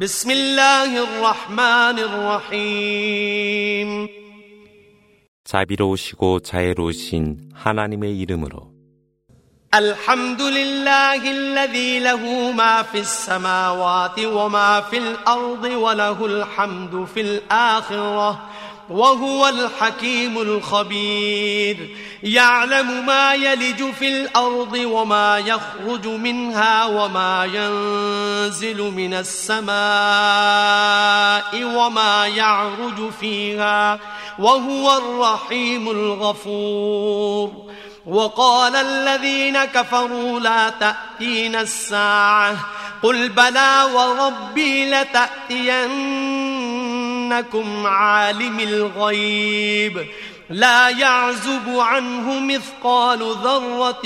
بسم الله الرحمن الرحيم 자비로우시고 자애로우신 하나님의 이름으로 الحمد لله الذي له ما في السماوات وما في الأرض وله الحمد في الآخرة وهو الحكيم الخبير. يعلم ما يلج في الأرض وما يخرج منها وما ينزل من السماء وما يعرج فيها وهو الرحيم الغفور. وقال الذين كفروا لا تأتينا الساعة قل بلى وربي لتأتينكم عالم الغيب. لا يعزب عنه مثقال ذرة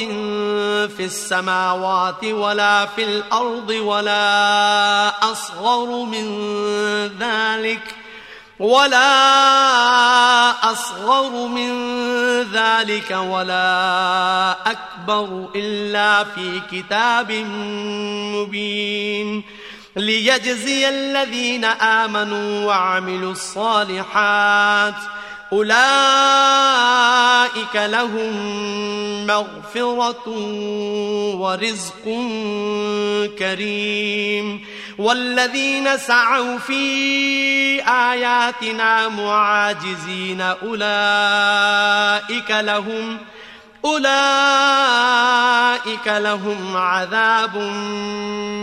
في السماوات ولا في الأرض ولا أصغر من ذلك ۖ. ولا أصغر من ذلك ولا أكبر إلا في كتاب مبين. ليجزي الذين آمنوا وعملوا الصالحات. أولئك لهم مغفرة ورزق كريم. والذين سعوا في آياتنا معاجزين أولئك لهم أولئك لهم عذاب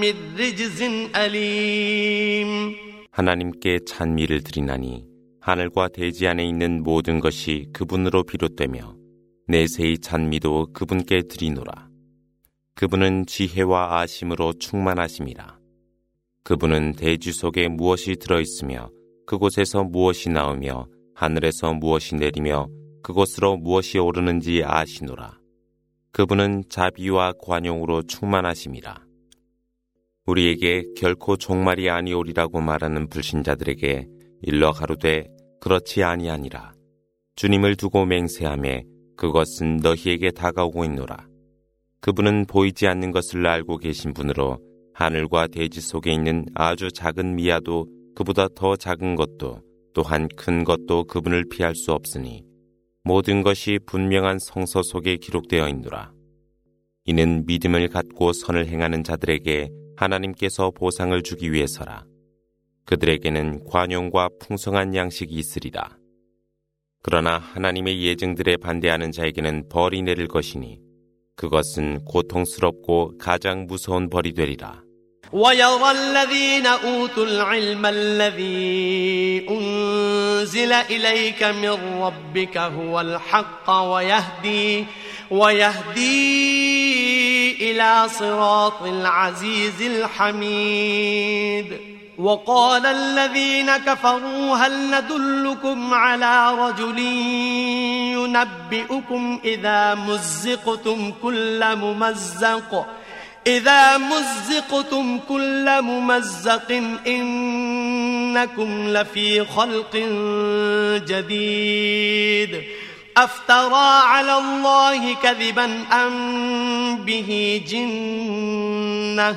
من رجز أليم 하나님께 찬미를 드리나니 하늘과 대지 안에 있는 모든 것이 그분으로 비롯되며 내세의 찬미도 그분께 드리노라. 그분은 지혜와 아심으로 충만하심이라. 그분은 대지 속에 무엇이 들어있으며 그곳에서 무엇이 나오며 하늘에서 무엇이 내리며 그곳으로 무엇이 오르는지 아시노라. 그분은 자비와 관용으로 충만하심이라. 우리에게 결코 종말이 아니오리라고 말하는 불신자들에게 일러 가로되 그렇지 아니하니라. 주님을 두고 맹세함에 그것은 너희에게 다가오고 있노라. 그분은 보이지 않는 것을 알고 계신 분으로 하늘과 대지 속에 있는 아주 작은 미야도 그보다 더 작은 것도 또한 큰 것도 그분을 피할 수 없으니 모든 것이 분명한 성서 속에 기록되어 있노라. 이는 믿음을 갖고 선을 행하는 자들에게 하나님께서 보상을 주기 위해서라. 그들에게는 관용과 풍성한 양식이 있으리라. 그러나 하나님의 예증들에 반대하는 자에게는 벌이 내릴 것이니 그것은 고통스럽고 가장 무서운 벌이 되리라. ويرى الذين أوتوا العلم الذي أنزل إليك من ربك هو الحق ويهدي ويهدي إلى صراط العزيز الحميد. وقال الذين كفروا هل ندلكم على رجل ينبئكم إذا مزقتم كل ممزق إذا مزقتم كل ممزق إنكم لفي خلق جديد. أفترى على الله كذبا أم به جنة.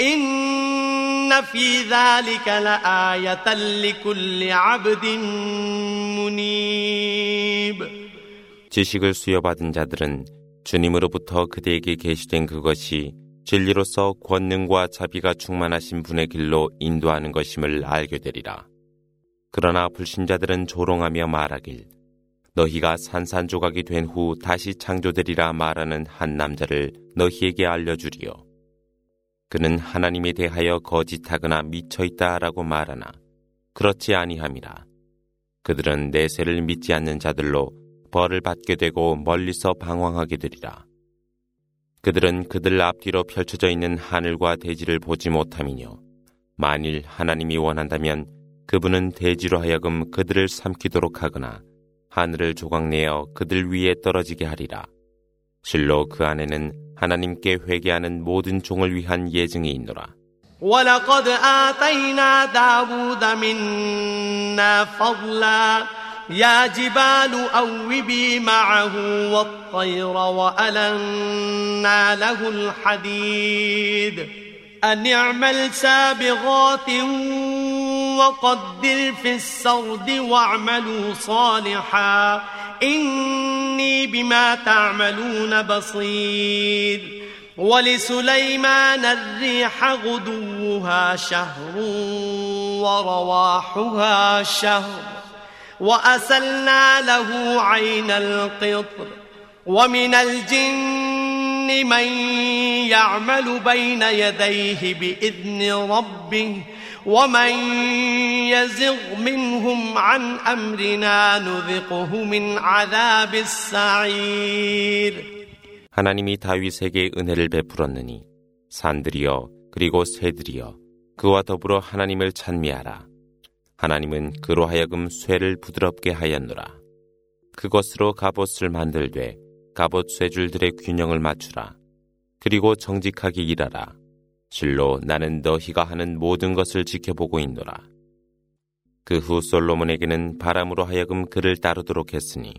إن في ذلك لآية لكل عبد منيب 지식을 수여받은 자들은 주님으로부터 그대에게 계시된 그것이 진리로서 권능과 자비가 충만하신 분의 길로 인도하는 것임을 알게 되리라. 그러나 불신자들은 조롱하며 말하길 너희가 산산조각이 된 후 다시 창조되리라 말하는 한 남자를 너희에게 알려주리요. 그는 하나님에 대하여 거짓하거나 미쳐있다라고 말하나 그렇지 아니함이라. 그들은 내세를 믿지 않는 자들로 벌을 받게 되고 멀리서 방황하게 되리라. 그들은 그들 앞뒤로 펼쳐져 있는 하늘과 대지를 보지 못함이뇨. 만일 하나님이 원한다면 그분은 대지로 하여금 그들을 삼키도록 하거나 하늘을 조각내어 그들 위에 떨어지게 하리라. 실로 그 안에는 하나님께 회개하는 모든 종을 위한 예증이 있노라. ولقد آتينا داود منا فضلا يا جبال أوبي معه والطير وألنا له الحديد أن اعمل سابغات وقدر في السرد واعملوا صالحا. إني بما تعملون بصير. ولسليمان الريح غدوها شهر ورواحها شهر. وأسلنا له عين القطر. ومن الجن من يعمل بين يديه بإذن ربه ومن يزغ منهم عن أمرنا نذقه من عذاب السعير 하나님이 다윗에게 은혜를 베풀었느니 산들이여 그리고 새들이여 그와 더불어 하나님을 찬미하라. 하나님은 그로 하여금 쇠를 부드럽게 하였노라. 그것으로 갑옷을 만들되 갑옷 쇠줄들의 균형을 맞추라. 그리고 정직하게 일하라. 실로 나는 너희가 하는 모든 것을 지켜보고 있노라. 그 후 솔로몬에게는 바람으로 하여금 그를 따르도록 했으니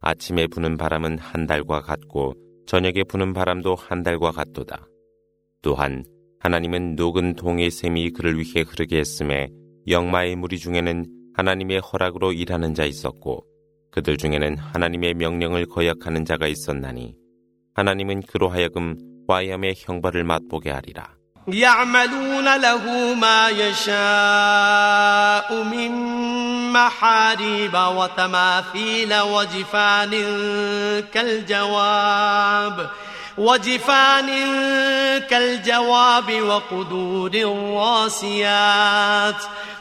아침에 부는 바람은 한 달과 같고 저녁에 부는 바람도 한 달과 같도다. 또한 하나님은 녹은 동의 샘이 그를 위해 흐르게 했음에 영마의 무리 중에는 하나님의 허락으로 일하는 자 있었고 그들 중에는 하나님의 명령을 거역하는 자가 있었나니 하나님은 그로 하여금 와이암의 형벌을 맛보게 하리라. يعملون له ما يشاء من محاريب وتماثيل وجفان كالجواب وجفان كالجواب وقدور الراسيات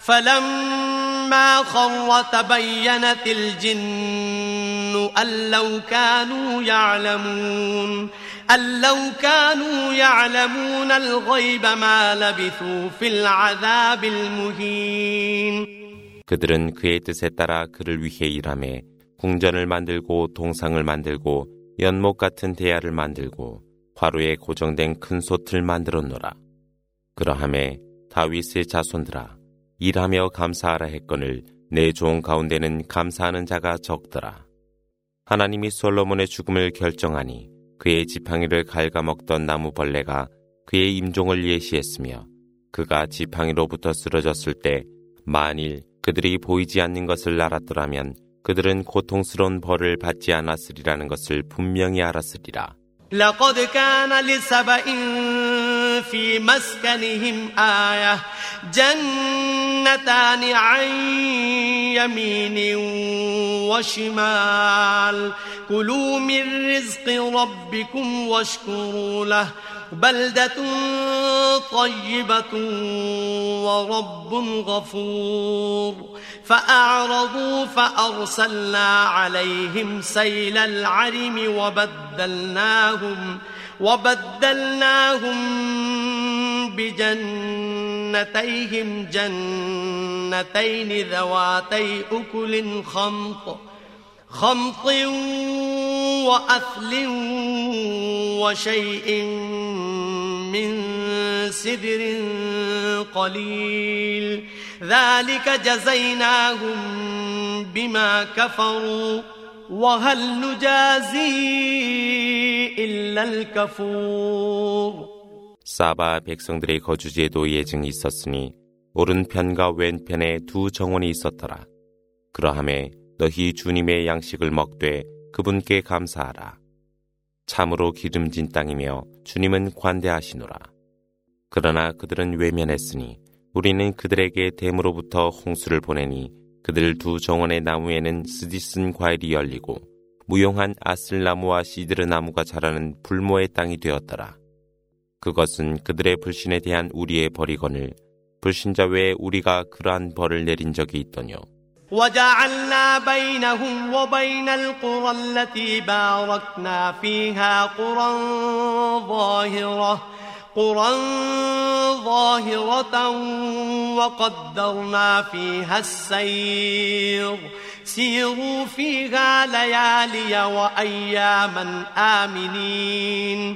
فلما خر تبينت الجن أن لو كانوا يعلمون أن لو كانوا يعلمون الغيب ما لبثوا في العذاب المهين 그들은 그의 뜻에 따라 그를 위해 일함에 궁전을 만들고 동상을 만들고 연못 같은 대야를 만들고 화로에 고정된 큰 솥을 만들었노라. 그러함에 다윗의 자손들아 일하며 감사하라 했거늘 내 종 가운데는 감사하는 자가 적더라. 하나님이 솔로몬의 죽음을 결정하니 그의 지팡이를 갉아먹던 나무 벌레가 그의 임종을 예시했으며 그가 지팡이로부터 쓰러졌을 때 만일 그들이 보이지 않는 것을 알았더라면 그들은 고통스러운 벌을 받지 않았으리라는 것을 분명히 알았으리라. في مسكنهم آية. جنتان عن يمين وشمال. كلوا من رزق ربكم واشكروا له. بلدة طيبة ورب غفور. فأعرضوا فأرسلنا عليهم سيل العرم وبدلناهم وبدلناهم بجنتيهم جنتين ذواتي أكل خمط خمط وأثل وشيء من سدر قليل. ذلك جزيناهم بما كفروا. وهل نجازي إلا الكفور 사바 백성들의 거주지에도 예증이 있었으니 오른편과 왼편에 두 정원이 있었더라. 그러함에 너희 주님의 양식을 먹되 그분께 감사하라. 참으로 기름진 땅이며 주님은 관대하시노라. 그러나 그들은 외면했으니 우리는 그들에게 댐으로부터 홍수를 보내니 그들 두 정원의 나무에는 스디슨 과일이 열리고 무용한 아슬나무와 시드르 나무가 자라는 불모의 땅이 되었더라. 그것은 그들의 불신에 대한 우리의 벌이건을 불신자 외에 우리가 그러한 벌을 내린 적이 있더뇨. وجعلنا بينهم وبين القرى التي باركنا فيها قرى ظاهرة قرى ظاهرة وقدرنا فيها السير. سيروا فيها ليالي وأياما آمنين.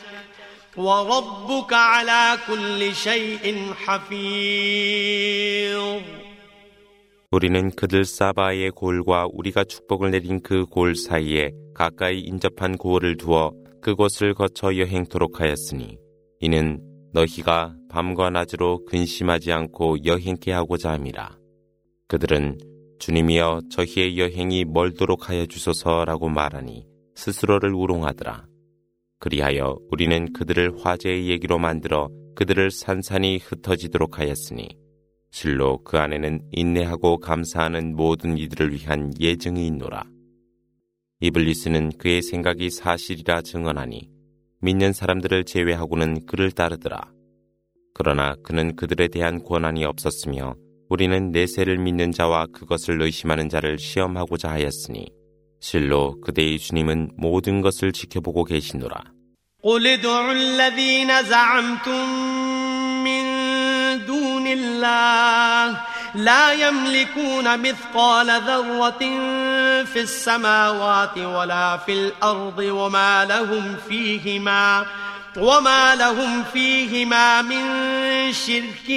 وربك على كل شيء حفيظ 우리는 그들 사바의 골과 우리가 축복을 내린 그 골 사이에 가까이 인접한 고을을 두어 그곳을 거쳐 여행토록 하였으니 이는 너희가 밤과 낮으로 근심하지 않고 여행케 하고자 함이라. 그들은 주님이여 저희의 여행이 멀도록 하여 주소서라고 말하니 스스로를 우롱하더라. 그리하여 우리는 그들을 화제의 얘기로 만들어 그들을 산산이 흩어지도록 하였으니 실로 그 안에는 인내하고 감사하는 모든 이들을 위한 예증이 있노라. 이블리스는 그의 생각이 사실이라 증언하니 믿는 사람들을 제외하고는 그를 따르더라. 그러나 그는 그들에 대한 권한이 없었으며 우리는 내세를 믿는 자와 그것을 의심하는 자를 시험하고자 하였으니 실로 그대의 주님은 모든 것을 지켜보고 계시노라. قل ادعوا الذين زعمتم من دون الله لا يملكون مثقال ذرة في السماوات ولا في الأرض وما لهم فيهما وما لهم فيهما من شرك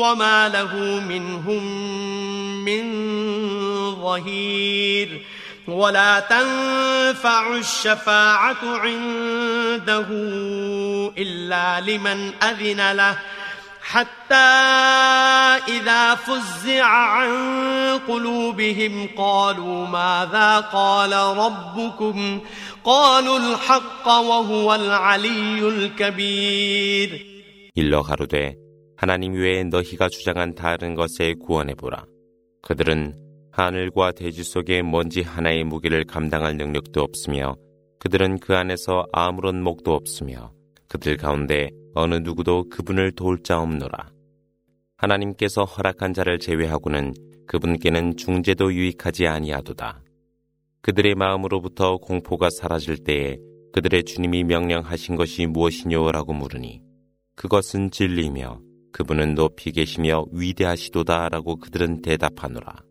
وما له منهم من ظهير ولا تنفع الشفاعة عنده إلا لمن أذن له حتى إذا فزع عن قلوبهم قالوا ماذا قال ربكم قالوا الحق وهو العلي الكبير 일러 가로되 하나님 외에 너희가 주장한 다른 것에 구원해보라. 그들은 하늘과 대지 속에 먼지 하나의 무게를 감당할 능력도 없으며 그들은 그 안에서 아무런 목도 없으며 그들 가운데 어느 누구도 그분을 도울 자 없노라. 하나님께서 허락한 자를 제외하고는 그분께는 중재도 유익하지 아니하도다. 그들의 마음으로부터 공포가 사라질 때에 그들의 주님이 명령하신 것이 무엇이뇨라고 물으니 그것은 진리며 그분은 높이 계시며 위대하시도다라고 그들은 대답하노라.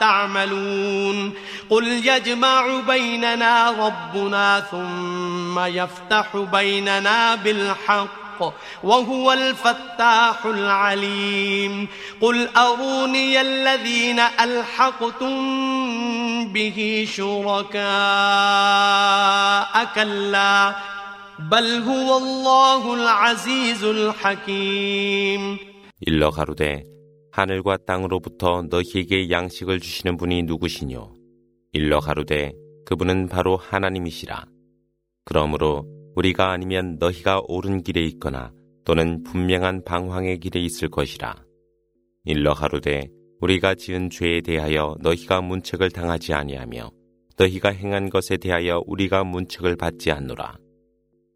تعملون قل يجمع بيننا ربنا ثم يفتح بيننا بالحق وهو الفتاح العليم قل أروني الذين ألحقتم به شركاء كلا بل هو الله العزيز الحكيم 일러 가로되 하늘과 땅으로부터 너희에게 양식을 주시는 분이 누구시뇨? 일러 가로되 그분은 바로 하나님이시라. 그러므로 우리가 아니면 너희가 옳은 길에 있거나 또는 분명한 방황의 길에 있을 것이라. 일러 가로되 우리가 지은 죄에 대하여 너희가 문책을 당하지 아니하며 너희가 행한 것에 대하여 우리가 문책을 받지 않노라.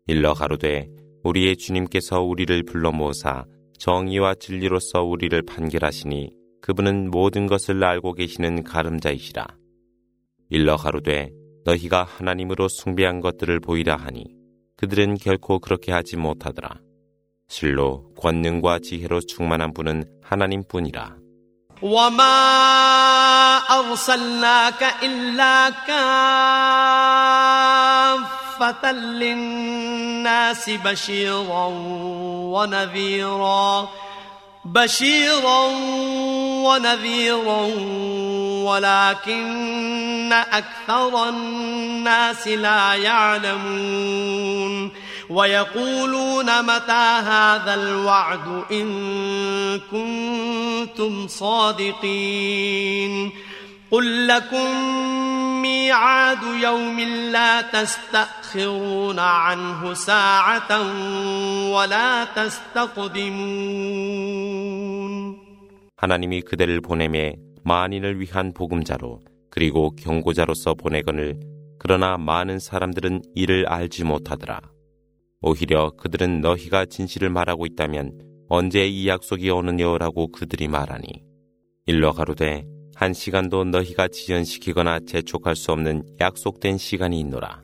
일러 가로되 우리의 주님께서 우리를 불러 모사 정의와 진리로서 우리를 판결하시니 그분은 모든 것을 알고 계시는 가름자이시라. 일러 가로되 너희가 하나님으로 숭배한 것들을 보이라 하니 그들은 결코 그렇게 하지 못하더라. 실로 권능과 지혜로 충만한 분은 하나님뿐이라. وما أرسلناك إلا كافة للناس بشيرا ونذيرا بشيرا ونذيرا ولكن أكثر الناس لا يعلمون. ويقولون متى هذا الوعد إن كنتم صادقين. قل لكم ميعاد يوم لا تستأخرون. عنه ساعة ولا تستقدمون 하나님이 그대를 보내매 만인을 위한 복음자로 그리고 경고자로서 보내거늘 그러나 많은 사람들은 이를 알지 못하더라. 오히려 그들은 너희가 진실을 말하고 있다면 언제 이 약속이 오느냐라고 그들이 말하니 일러 가로되 한 시간도 너희가 지연시키거나 재촉할 수 없는 약속된 시간이 있노라.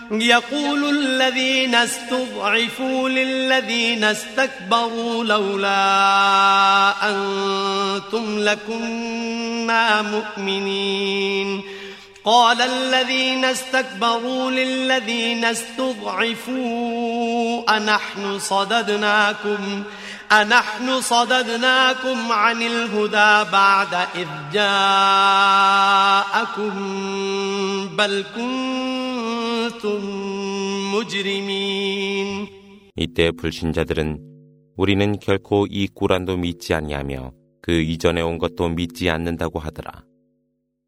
يقول الذين استضعفوا للذين استكبروا لولا أنتم لكنا مؤمنين. قال الذين استكبروا للذين استضعفوا أنحن صددناكم أنحن صددناكم عن الهدى بعد إذ جاءكم بل كنتم مجرمين 이때 불신자들은 우리는 결코 이 꾸란도 믿지 아니하며 그 이전에 온 것도 믿지 않는다고 하더라.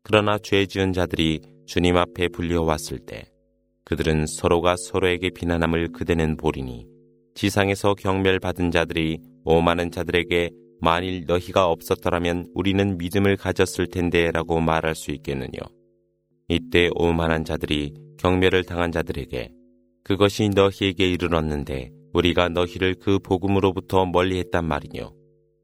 그러나 죄 지은 자들이 주님 앞에 불려왔을 때 그들은 서로가 서로에게 비난함을 그대는 보리니 지상에서 경멸받은 자들이 오만한 자들에게 만일 너희가 없었더라면 우리는 믿음을 가졌을 텐데 라고 말할 수 있겠느냐. 이때 오만한 자들이 경멸을 당한 자들에게 그것이 너희에게 이르렀는데 우리가 너희를 그 복음으로부터 멀리했단 말이뇨.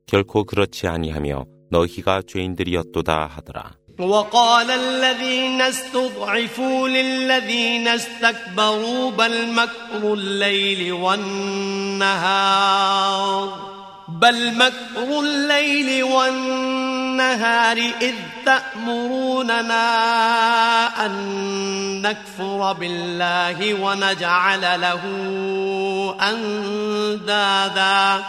결코 그렇지 아니하며 너희가 죄인들이었도다 하더라. وقال الذين استضعفوا للذين استكبروا بل مكر الليل والنهار بل مكر الليل والنهار إذ تأمروننا أن نكفر بالله ونجعل له أندادا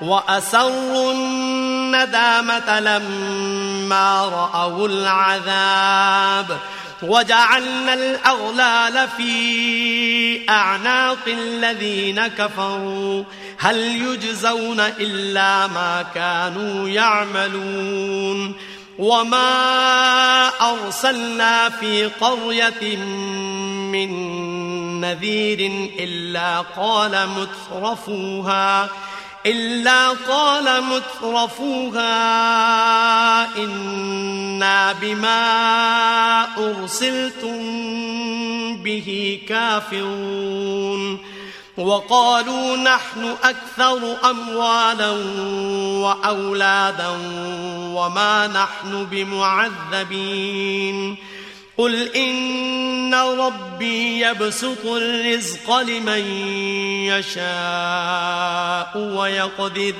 وأسروا الندامة لما رأوا العذاب وجعلنا الأغلال في أعناق الذين كفروا. هل يجزون إلا ما كانوا يعملون. وما أرسلنا في قرية من نذير إلا قال مترفوها. إلا قال مترفوها إنا بما أرسلتم به كافرون وقالوا نحن أكثر أموالا وأولادا وما نحن بمعذبين قل إن ربي يبسط الرزق لمن يشاء ويقدر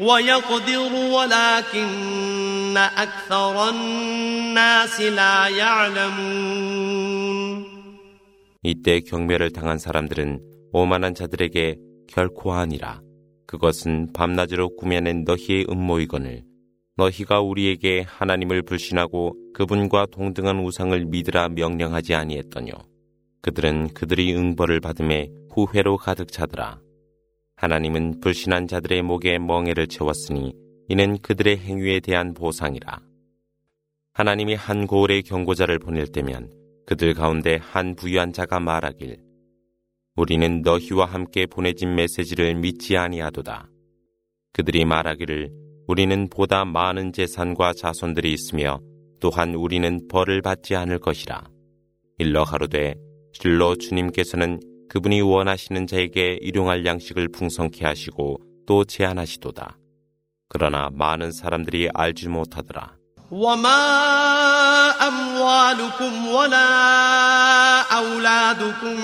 ويقدر ولكن أكثر الناس لا يعلمون 이때 경멸을 당한 사람들은 오만한 자들에게 결코 아니라 그것은 밤낮으로 꾸며낸 너희의 음모이거늘 너희가 우리에게 하나님을 불신하고 그분과 동등한 우상을 믿으라 명령하지 아니했더뇨. 그들은 그들이 응벌을 받음에 후회로 가득 차더라. 하나님은 불신한 자들의 목에 멍해를 채웠으니 이는 그들의 행위에 대한 보상이라. 하나님이 한 고을의 경고자를 보낼 때면 그들 가운데 한 부유한 자가 말하길 우리는 너희와 함께 보내진 메시지를 믿지 아니하도다. 그들이 말하기를 우리는 보다 많은 재산과 자손들이 있으며 또한 우리는 벌을 받지 않을 것이라. 일러 가로되 실로 주님께서는 그분이 원하시는 자에게 일용할 양식을 풍성케 하시고 또 제한하시도다. 그러나 많은 사람들이 알지 못하더라. وما أموالكم ولا أولادكم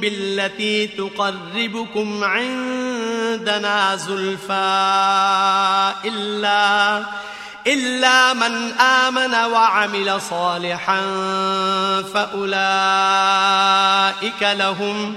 بالتي تقربكم عندنا زلفى إلا إلا من آمن وعمل صالحا فأولئك لهم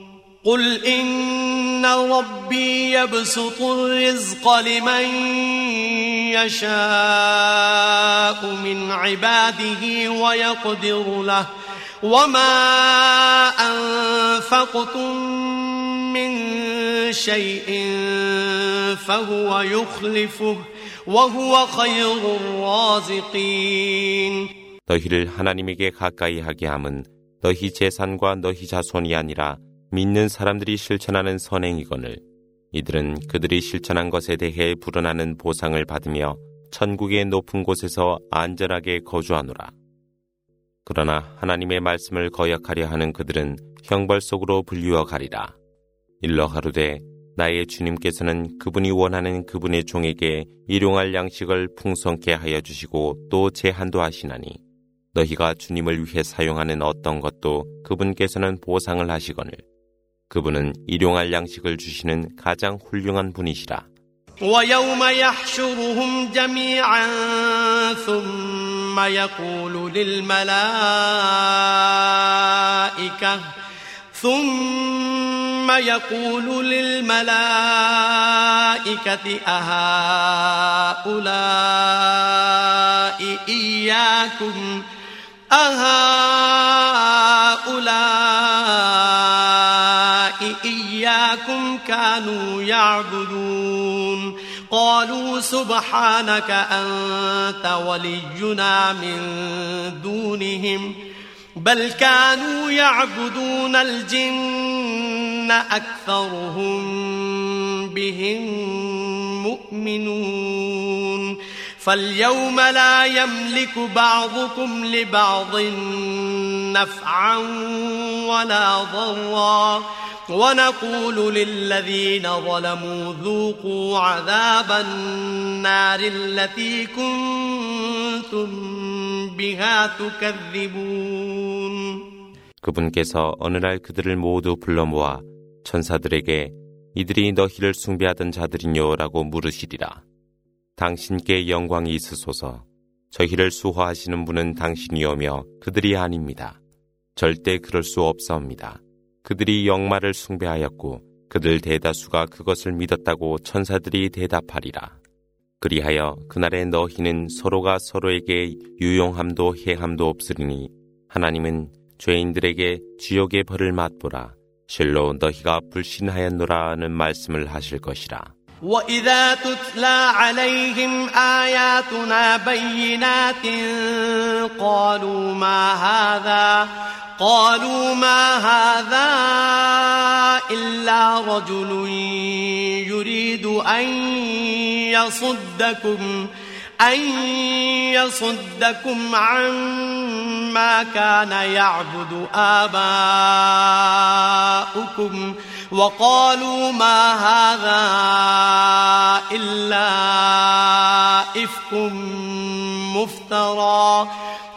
قل إن ربي يبسط الرزق لمن يشاء من عباده ويقدر له وما أنفقتم من شيء فهو يخلفه وهو خير الرازقين 너희를 하나님에게 가까이 하게 함은 너희 재산과 너희 자손이 아니라 믿는 사람들이 실천하는 선행이거늘 이들은 그들이 실천한 것에 대해 불어나는 보상을 받으며 천국의 높은 곳에서 안전하게 거주하노라. 그러나 하나님의 말씀을 거역하려 하는 그들은 형벌 속으로 불리어 가리라. 일러 가로되 나의 주님께서는 그분이 원하는 그분의 종에게 일용할 양식을 풍성케 하여 주시고 또 제한도 하시나니 너희가 주님을 위해 사용하는 어떤 것도 그분께서는 보상을 하시거늘 그분은 일용할 양식을 주시는 가장 훌륭한 분이시라. ويوم يحشرهم جميعا ثم يقول للملائكة ثم يقول للملائكة أهؤلاء إياكم أهؤلاء إياكم كانوا يعبدون. قالوا سبحانك أنت ولينا من دونهم. بل كانوا يعبدون الجن أكثرهم بهم مؤمنون. فاليوم لا يملك بعضكم لبعض نفعا ولا ضرا ونقول للذين ظلموا ذوقوا عذاب النار التي كنتم بها تكذبون 그분께서 어느 날 그들을 모두 불러 모아 천사들에게 이들이 너희를 숭배하던 자들이뇨라고 물으시리라. 당신께 영광이 있으소서. 저희를 수호하시는 분은 당신이오며 그들이 아닙니다. 절대 그럴 수 없사옵니다. 그들이 영마를 숭배하였고 그들 대다수가 그것을 믿었다고 천사들이 대답하리라. 그리하여 그날에 너희는 서로가 서로에게 유용함도 해함도 없으리니 하나님은 죄인들에게 지옥의 벌을 맛보라. 실로 너희가 불신하였노라는 말씀을 하실 것이라. وإذا تتلى عليهم آياتنا بينات قالوا ما هذا قالوا ما هذا إلا رجل يريد أن يصدكم أن يصدكم عما كان يعبد آباؤكم وقالوا ما هذا إلا إفك مفترى.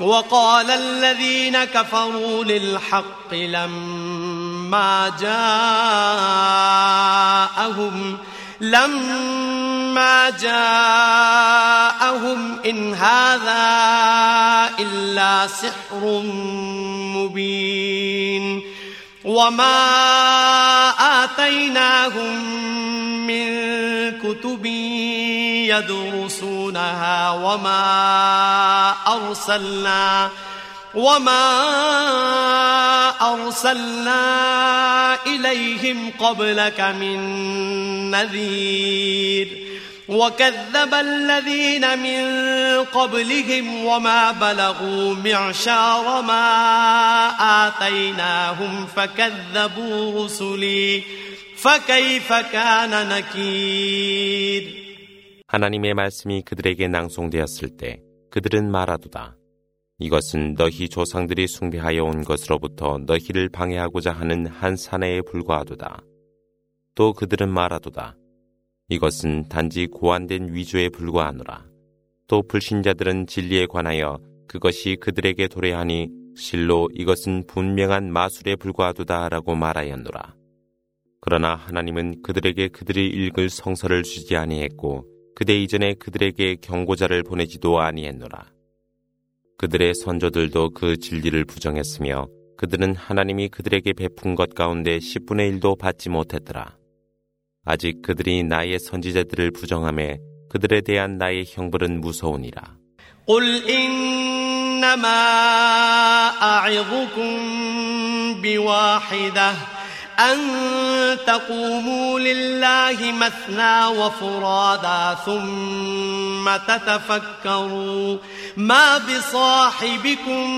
وقال الذين كفروا للحق لما جاءهم لما جاءهم إن هذا إلا سحر مبين. وما آتيناهم من كتب يدرسونها وما أرسلنا وما أرسلنا إليهم قبلك من نذير وكذب الذين من قبلهم وما بلغوا معشار ما آتيناهم فكذبوا رسلي فكيف كان نكير 하나님의 말씀이 그들에게 낭송되었을 때 그들은 말하도다. 이것은 너희 조상들이 숭배하여 온 것으로부터 너희를 방해하고자 하는 한 사내에 불과하도다. 또 그들은 말하도다. 이것은 단지 고안된 위조에 불과하노라. 또 불신자들은 진리에 관하여 그것이 그들에게 도래하니 실로 이것은 분명한 마술에 불과하도다라고 말하였노라. 그러나 하나님은 그들에게 그들이 읽을 성서를 주지 아니했고 그대 이전에 그들에게 경고자를 보내지도 아니했노라. 그들의 선조들도 그 진리를 부정했으며 그들은 하나님이 그들에게 베푼 것 가운데 10분의 1도 받지 못했더라. 아직 그들이 나의 선지자들을 부정함에 그들에 대한 나의 형벌은 무서우니라. قل إنما أعظكم بواحدة أن تقوموا لله مثنى وفرادا ثم تتفكروا ما بصاحبكم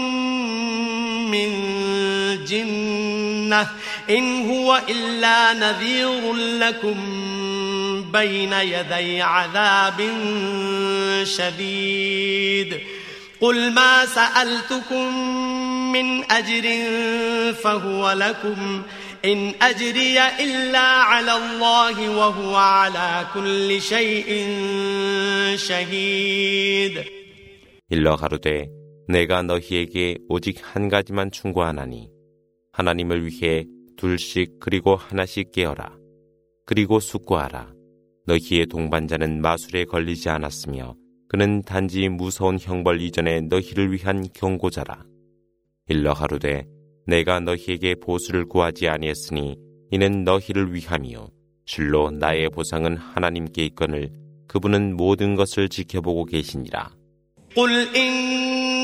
من جنة إن هو إلا نذير لكم بين يدي عذاب شديد قل ما سألتكم من أجر فهو لكم إن أجري إلا على الله وهو على كل شيء شهيد 일러 가로되 내가 너희에게 오직 한 가지만 충고하나니 하나님을 위해 둘씩 그리고 하나씩 깨어라. 그리고 숙고하라. 너희의 동반자는 마술에 걸리지 않았으며 그는 단지 무서운 형벌 이전에 너희를 위한 경고자라. 일러 가로되 내가 너희에게 보수를 구하지 아니했으니 이는 너희를 위함이요. 실로 나의 보상은 하나님께 있거늘 그분은 모든 것을 지켜보고 계시니라.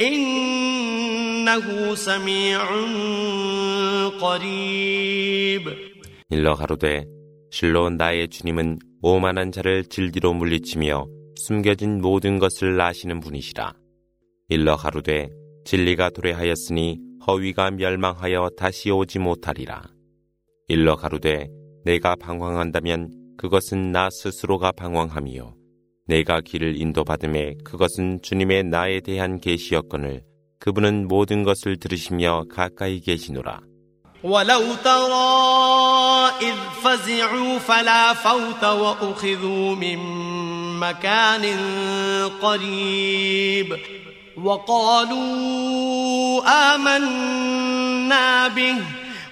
إنه سميع قريب 일러 가로되 실로 나의 주님은 오만한 자를 질디로 물리치며 숨겨진 모든 것을 아시는 분이시라. 일러 가로되 진리가 도래하였으니 허위가 멸망하여 다시 오지 못하리라. 일러 가로되 내가 방황한다면 그것은 나 스스로가 방황함이요. 내가 길을 인도받음에 그것은 주님의 나에 대한 계시였거늘 그분은 모든 것을 들으시며 가까이 계시노라. ولو ترى إذ فزعوا فلا فوت وأخذوا من مكان قريب وقالوا آمنا به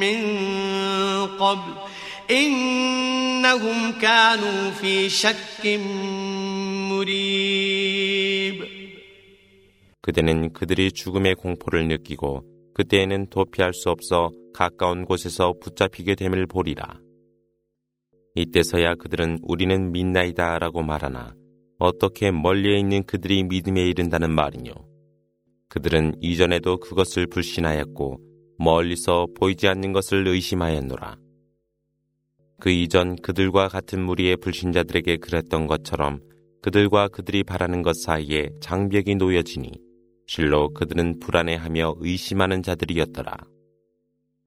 من قبل إنهم كانوا في شك مريب 그대는 그들이 죽음의 공포를 느끼고 그때에는 도피할 수 없어 가까운 곳에서 붙잡히게 됨을 보리라. 이때서야 그들은 우리는 믿나이다 라고 말하나 어떻게 멀리에 있는 그들이 믿음에 이른다는 말이뇨. 그들은 이전에도 그것을 불신하였고 멀리서 보이지 않는 것을 의심하였노라. 그 이전 그들과 같은 무리의 불신자들에게 그랬던 것처럼 그들과 그들이 바라는 것 사이에 장벽이 놓여지니 실로 그들은 불안해하며 의심하는 자들이었더라.